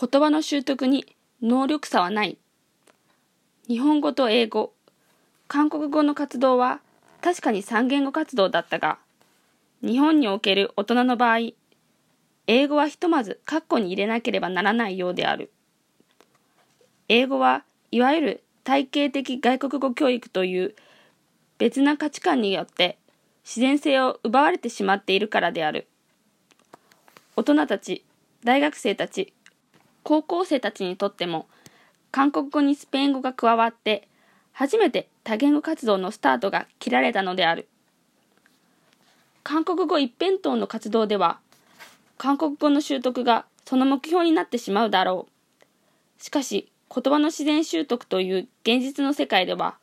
言葉の習得に能力差はない。日本語と英語、韓国語の活動は確かに三言語活動だったが、日本における大人の場合、英語はひとまず括弧に入れなければならないようである。英語はいわゆる体系的外国語教育という別な価値観によって自然性を奪われてしまっているからである。大人たち、大学生たち、高校生たちにとっても韓国語にスペイン語が加わって初めて多言語活動のスタートが切られたのである。韓国語一辺倒の活動では韓国語の習得がその目標になってしまうだろう。しかし、言葉の自然習得という現実の世界では、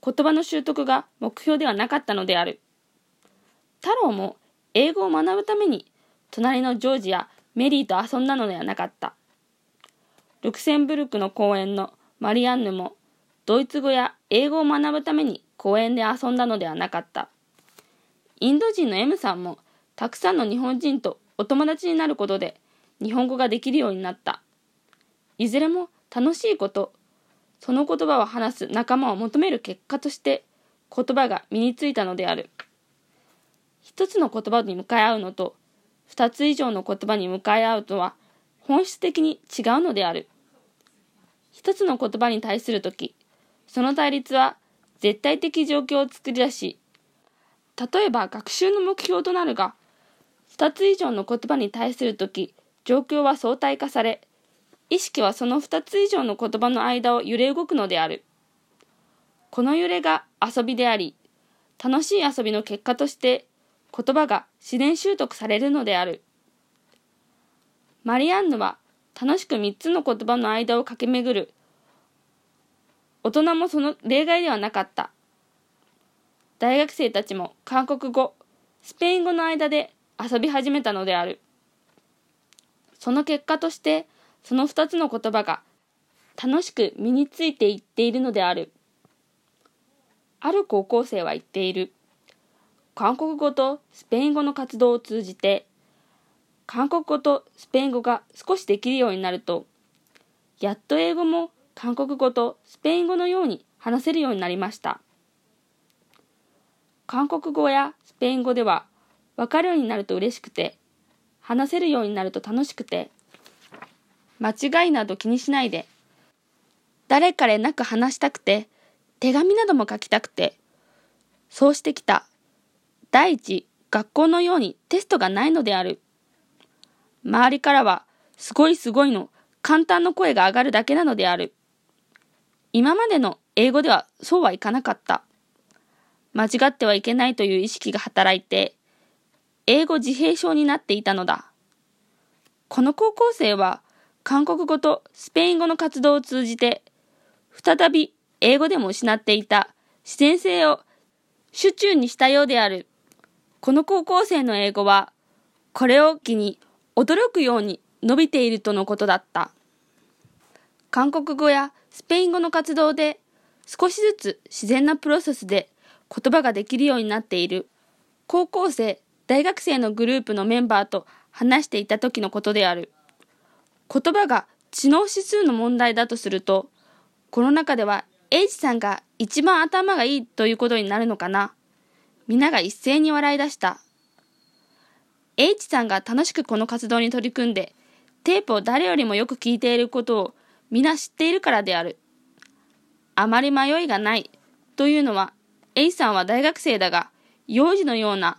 言葉の習得が目標ではなかったのである。太郎も英語を学ぶために隣のジョージやメリーと遊んだのではなかった。ルクセンブルクの公園のマリアンヌもドイツ語や英語を学ぶために公園で遊んだのではなかった。インド人の M さんもたくさんの日本人とお友達になることで日本語ができるようになった。いずれも楽しいこと、その言葉を話す仲間を求める結果として言葉が身についたのである。一つの言葉に向かい合うのと二つ以上の言葉に向かい合うとは本質的に違うのである。一つの言葉に対するとき、その対立は絶対的状況を作り出し、例えば学習の目標となるが、2つ以上の言葉に対するとき、状況は相対化され、意識はその2つ以上の言葉の間を揺れ動くのである。この揺れが遊びであり、楽しい遊びの結果として言葉が自然習得されるのである。マリアンヌは楽しく3つの言葉の間を駆け巡る。大人もその例外ではなかった。大学生たちも韓国語、スペイン語の間で遊び始めたのである。その結果として、その二つの言葉が楽しく身についていっているのである。ある高校生は言っている。韓国語とスペイン語の活動を通じて、韓国語とスペイン語が少しできるようになると、やっと英語も韓国語とスペイン語のように話せるようになりました。韓国語やスペイン語では分かるようになると嬉しくて、話せるようになると楽しくて、間違いなど気にしないで、誰彼なく話したくて、手紙なども書きたくて、そうしてきた。第一、学校のようにテストがないのである。周りからは、すごいすごいの簡単の声が上がるだけなのである。今までの英語ではそうはいかなかった。間違ってはいけないという意識が働いて、英語自閉症になっていたのだ。この高校生は韓国語とスペイン語の活動を通じて、再び英語でも失っていた自然性を手中にしたようである。この高校生の英語は、これを機に驚くように伸びているとのことだった。韓国語やスペイン語の活動で少しずつ自然なプロセスで言葉ができるようになっている高校生大学生のグループのメンバーと話していた時のことである。言葉が知能指数の問題だとすると、この中では H さんが一番頭がいいということになるのかな。皆が一斉に笑い出した。H さんが楽しくこの活動に取り組んで、テープを誰よりもよく聞いていることを皆知っているからである。あまり迷いがないというのは、H さんは大学生だが、幼児のような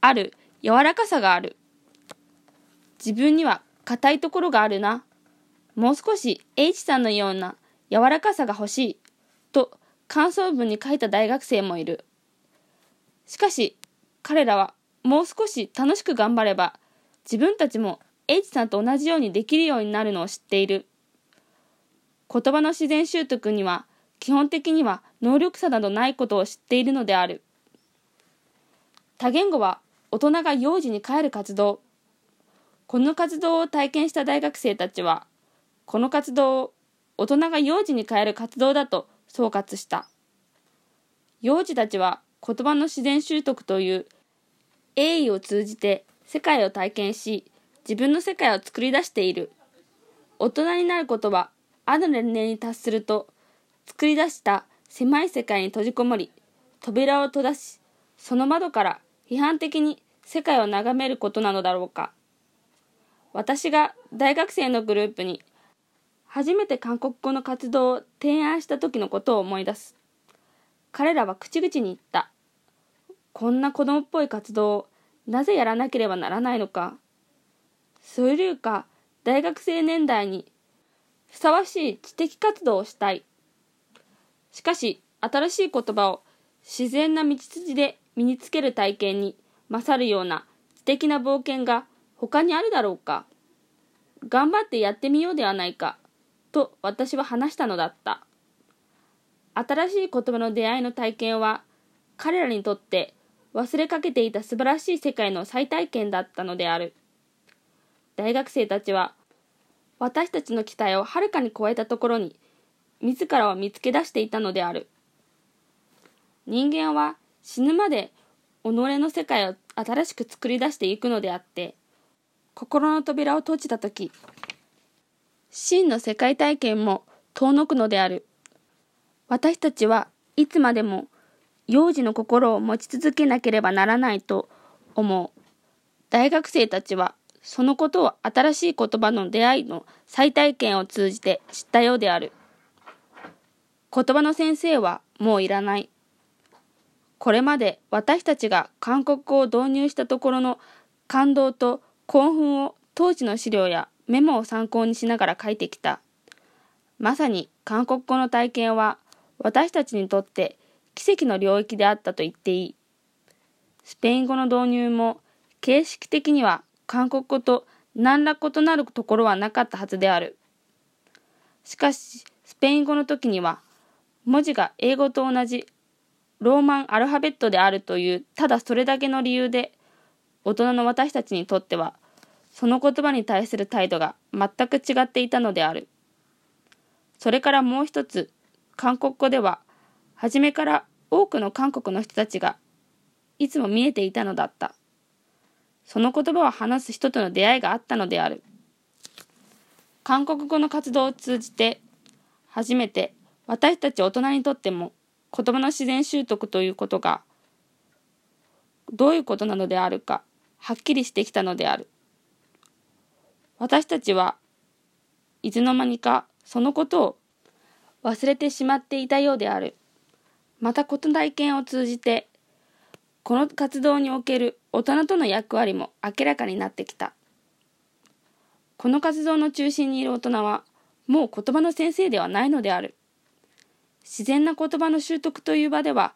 ある柔らかさがある。自分には硬いところがあるな。もう少し H さんのような柔らかさが欲しい。と感想文に書いた大学生もいる。しかし彼らはもう少し楽しく頑張れば自分たちも H さんと同じようにできるようになるのを知っている。言葉の自然習得には基本的には能力差などないことを知っているのである。多言語は大人が幼児に帰る活動この活動を体験した大学生たちはこの活動を大人が幼児に変える活動だと総括した幼児たちは言葉の自然習得という栄意を通じて世界を体験し自分の世界を作り出している。大人になることはある年齢に達すると作り出した狭い世界に閉じこもり扉を閉ざしその窓から批判的に世界を眺めることなのだろうか。私が大学生のグループに初めて韓国語の活動を提案した時のことを思い出す。彼らは口々に言った。こんな子供っぽい活動をなぜやらなければならないのか。そういうか大学生年代にふさわしい知的活動をしたい。しかし新しい言葉を自然な道筋で身につける体験に勝るような知的な冒険が他にあるだろうか。頑張ってやってみようではないかと私は話したのだった。新しい言葉の出会いの体験は彼らにとって忘れかけていた素晴らしい世界の再体験だったのである。大学生たちは私たちの期待をはるかに超えたところに自らを見つけ出していたのである。人間は死ぬまで己の世界を新しく作り出していくのであって心の扉を閉じた時真の世界体験も遠のくのである。私たちはいつまでも幼児の心を持ち続けなければならないと思う。大学生たちはそのことを新しい言葉の出会いの再体験を通じて知ったようである。言葉の先生はもういらない。これまで私たちが韓国語を導入したところの感動と興奮を当時の資料やメモを参考にしながら書いてきた。まさに韓国語の体験は私たちにとって奇跡の領域であったと言っていい。スペイン語の導入も形式的には韓国語と何ら異なるところはなかったはずである。しかし、スペイン語の時には文字が英語と同じローマンアルファベットであるというただそれだけの理由で大人の私たちにとってはその言葉に対する態度が全く違っていたのであるそれからもう一つ韓国語では初めから多くの韓国の人たちがいつも見えていたのだった。その言葉を話す人との出会いがあったのである。韓国語の活動を通じて初めて私たち大人にとっても言葉の自然習得ということがどういうことなのであるかはっきりしてきたのである。私たちはいつの間にかそのことを忘れてしまっていたようである。またこの体験を通じてこの活動における大人との役割も明らかになってきた。この活動の中心にいる大人はもう言葉の先生ではないのである。自然な言葉の習得という場では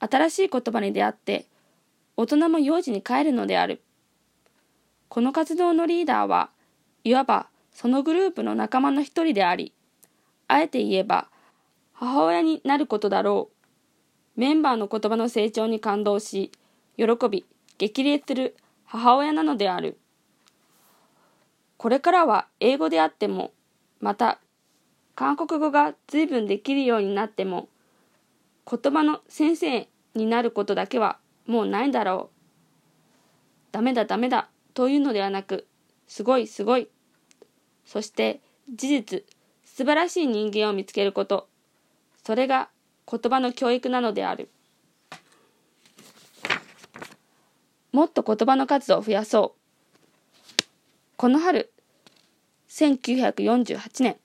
新しい言葉に出会って大人も幼児に帰るのである。この活動のリーダーはいわばそのグループの仲間の一人でありあえて言えば母親になることだろう。メンバーの言葉の成長に感動し喜び激励する母親なのである。これからは英語であってもまた韓国語が随分できるようになっても言葉の先生になることだけはもうないだろう。ダメだダメだというのではなくすごいすごい。そして事実素晴らしい人間を見つけること。それが言葉の教育なのであるもっと言葉の数を増やそうこの春1948年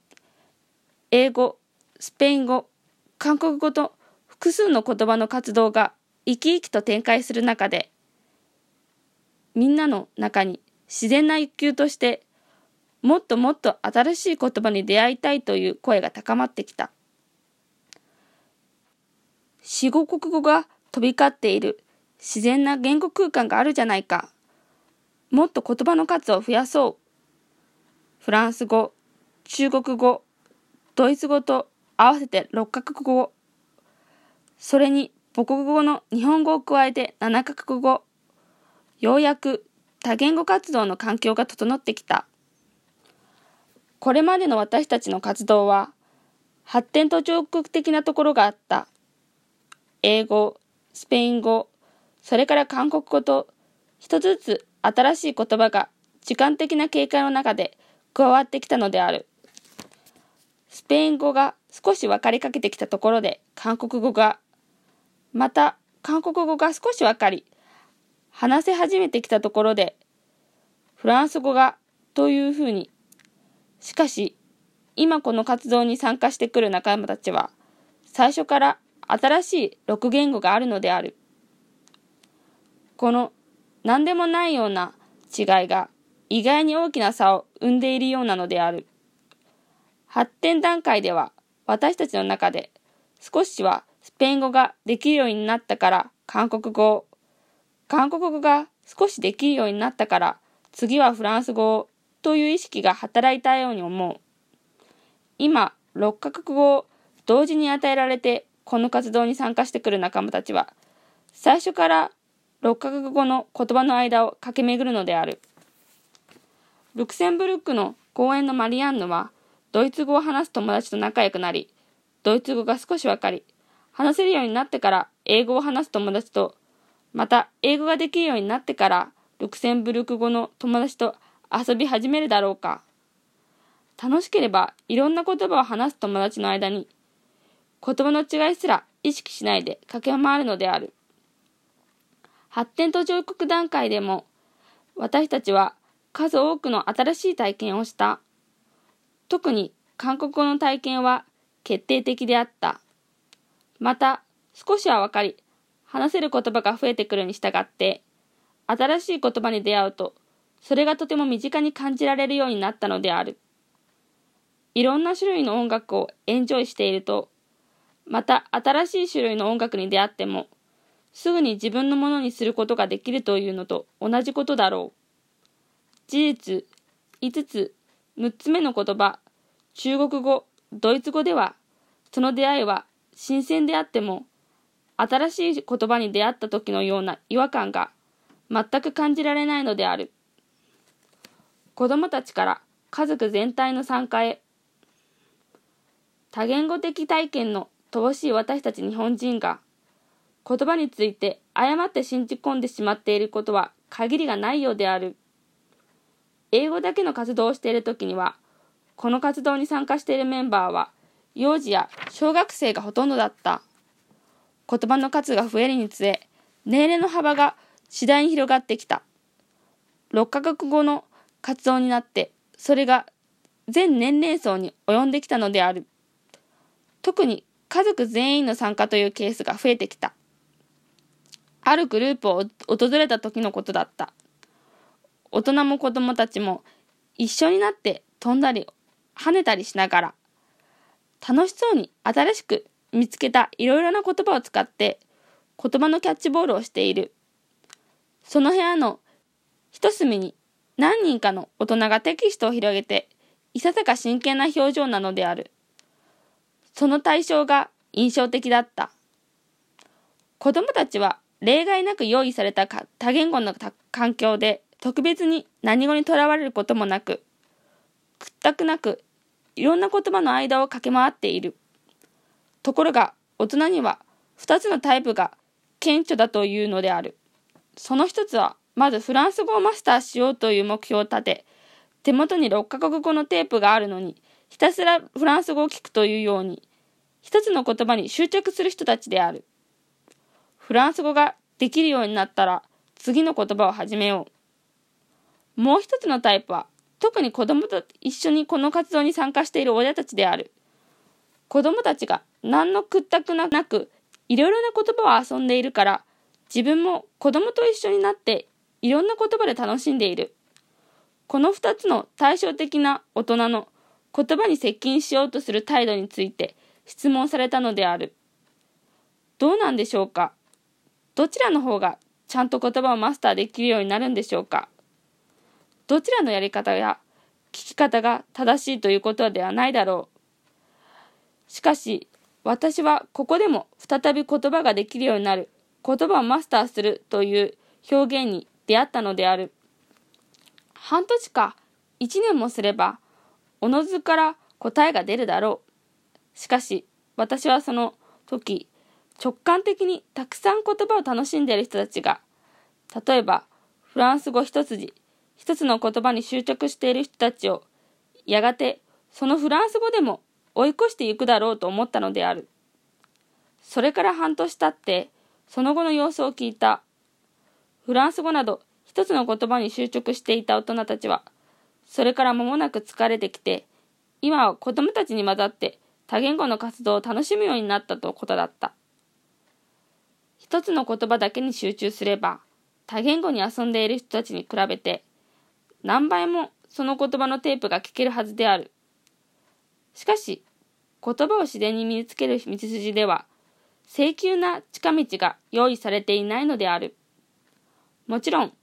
英語、スペイン語、韓国語と複数の言葉の活動が生き生きと展開する中で、みんなの中に自然な一級として、もっともっと新しい言葉に出会いたいという声が高まってきた。四五国語が飛び交っている自然な言語空間があるじゃないか。もっと言葉の数を増やそう。フランス語、中国語、ドイツ語と合わせて6カ国語、それに母国語の日本語を加えて7カ国語、ようやく多言語活動の環境が整ってきた。これまでの私たちの活動は、発展途上国的なところがあった。英語、スペイン語、それから韓国語と、一つずつ新しい言葉が時間的な経過の中で加わってきたのである。スペイン語が少し分かりかけてきたところで韓国語が、また韓国語が少し分かり、話せ始めてきたところで、フランス語がというふうに。しかし、今この活動に参加してくる仲間たちは、最初から新しい6言語があるのである。この何でもないような違いが意外に大きな差を生んでいるようなのである。発展段階では私たちの中で少しはスペイン語ができるようになったから韓国語、韓国語が少しできるようになったから次はフランス語という意識が働いたように思う。今、6カ国語を同時に与えられてこの活動に参加してくる仲間たちは最初から6カ国語の言葉の間を駆け巡るのである。ルクセンブルクの公園のマリアンヌはドイツ語を話す友達と仲良くなり、ドイツ語が少しわかり、話せるようになってから英語を話す友達と、また英語ができるようになってからルクセンブルク語の友達と遊び始めるだろうか。楽しければいろんな言葉を話す友達の間に言葉の違いすら意識しないで駆け回るのである。発展途上国段階でも私たちは数多くの新しい体験をした。特に韓国語の体験は決定的であった。また少しはわかり、話せる言葉が増えてくるに従って、新しい言葉に出会うと、それがとても身近に感じられるようになったのである。いろんな種類の音楽をエンジョイしていると、また新しい種類の音楽に出会っても、すぐに自分のものにすることができるというのと同じことだろう。事実、5つ、6つ目の言葉、中国語、ドイツ語では、その出会いは新鮮であっても、新しい言葉に出会った時のような違和感が全く感じられないのである。子供たちから家族全体の参加へ。多言語的体験の乏しい私たち日本人が、言葉について誤って信じ込んでしまっていることは限りがないようである。英語だけの活動をしている時には、この活動に参加しているメンバーは、幼児や小学生がほとんどだった。言葉の数が増えるにつれ、年齢の幅が次第に広がってきた。6カ国語の活動になって、それが全年齢層に及んできたのである。特に家族全員の参加というケースが増えてきた。あるグループを訪れた時のことだった。大人も子供たちも一緒になって飛んだり跳ねたりしながら楽しそうに新しく見つけたいろいろな言葉を使って言葉のキャッチボールをしている。その部屋の一隅に何人かの大人がテキストを広げていささか真剣な表情なのである。その対象が印象的だった。子供たちは例外なく用意された多言語の環境で特別に何語にとらわれることもなく、屈託なくいろんな言葉の間を駆け回っている。ところが大人には2つのタイプが顕著だというのである。その一つはまずフランス語をマスターしようという目標を立て、手元に6カ国語のテープがあるのに、ひたすらフランス語を聞くというように、一つの言葉に執着する人たちである。フランス語ができるようになったら、次の言葉を始めよう。もう一つのタイプは、特に子供と一緒にこの活動に参加している親たちである。子供たちが何の屈託なく、いろいろな言葉を遊んでいるから、自分も子供と一緒になっていろんな言葉で楽しんでいる。この二つの対照的な大人の言葉に接近しようとする態度について質問されたのである。どうなんでしょうか？どちらの方がちゃんと言葉をマスターできるようになるんでしょうか？どちらのやり方や聞き方が正しいということではないだろう。しかし、私はここでも再び言葉ができるようになる、言葉をマスターするという表現に出会ったのである。半年か一年もすれば、おのずから答えが出るだろう。しかし、私はその時、直感的にたくさん言葉を楽しんでいる人たちが、例えば、フランス語一筋、一つの言葉に執着している人たちを、やがてそのフランス語でも追い越していくだろうと思ったのである。それから半年経って、その後の様子を聞いた。フランス語など一つの言葉に執着していた大人たちは、それから間もなく疲れてきて、今は子供たちに混ざって多言語の活動を楽しむようになったとことだった。一つの言葉だけに集中すれば、多言語に遊んでいる人たちに比べて、何倍もその言葉のテープが聞けるはずである。しかし、言葉を自然に身につける道筋では、請求な近道が用意されていないのである。もちろん、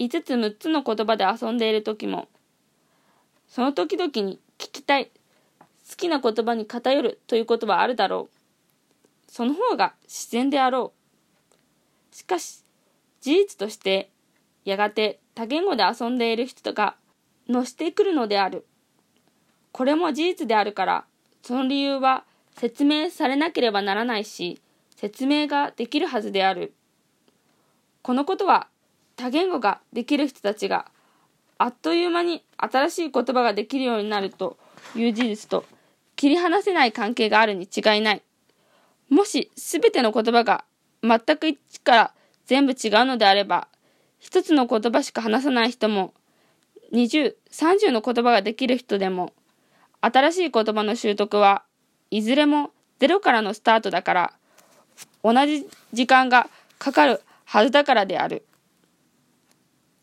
5つ6つの言葉で遊んでいる時も、その時々に聞きたい、好きな言葉に偏るということはあるだろう。その方が自然であろう。しかし、事実として、やがて多言語で遊んでいる人が乗してくるのである。これも事実であるから、その理由は説明されなければならないし、説明ができるはずである。このことは多言語ができる人たちがあっという間に新しい言葉ができるようになるという事実と切り離せない関係があるに違いない。もし全ての言葉が全く一から全部違うのであれば、一つの言葉しか話さない人も、20、30の言葉ができる人でも、新しい言葉の習得はいずれもゼロからのスタートだから、同じ時間がかかるはずだからである。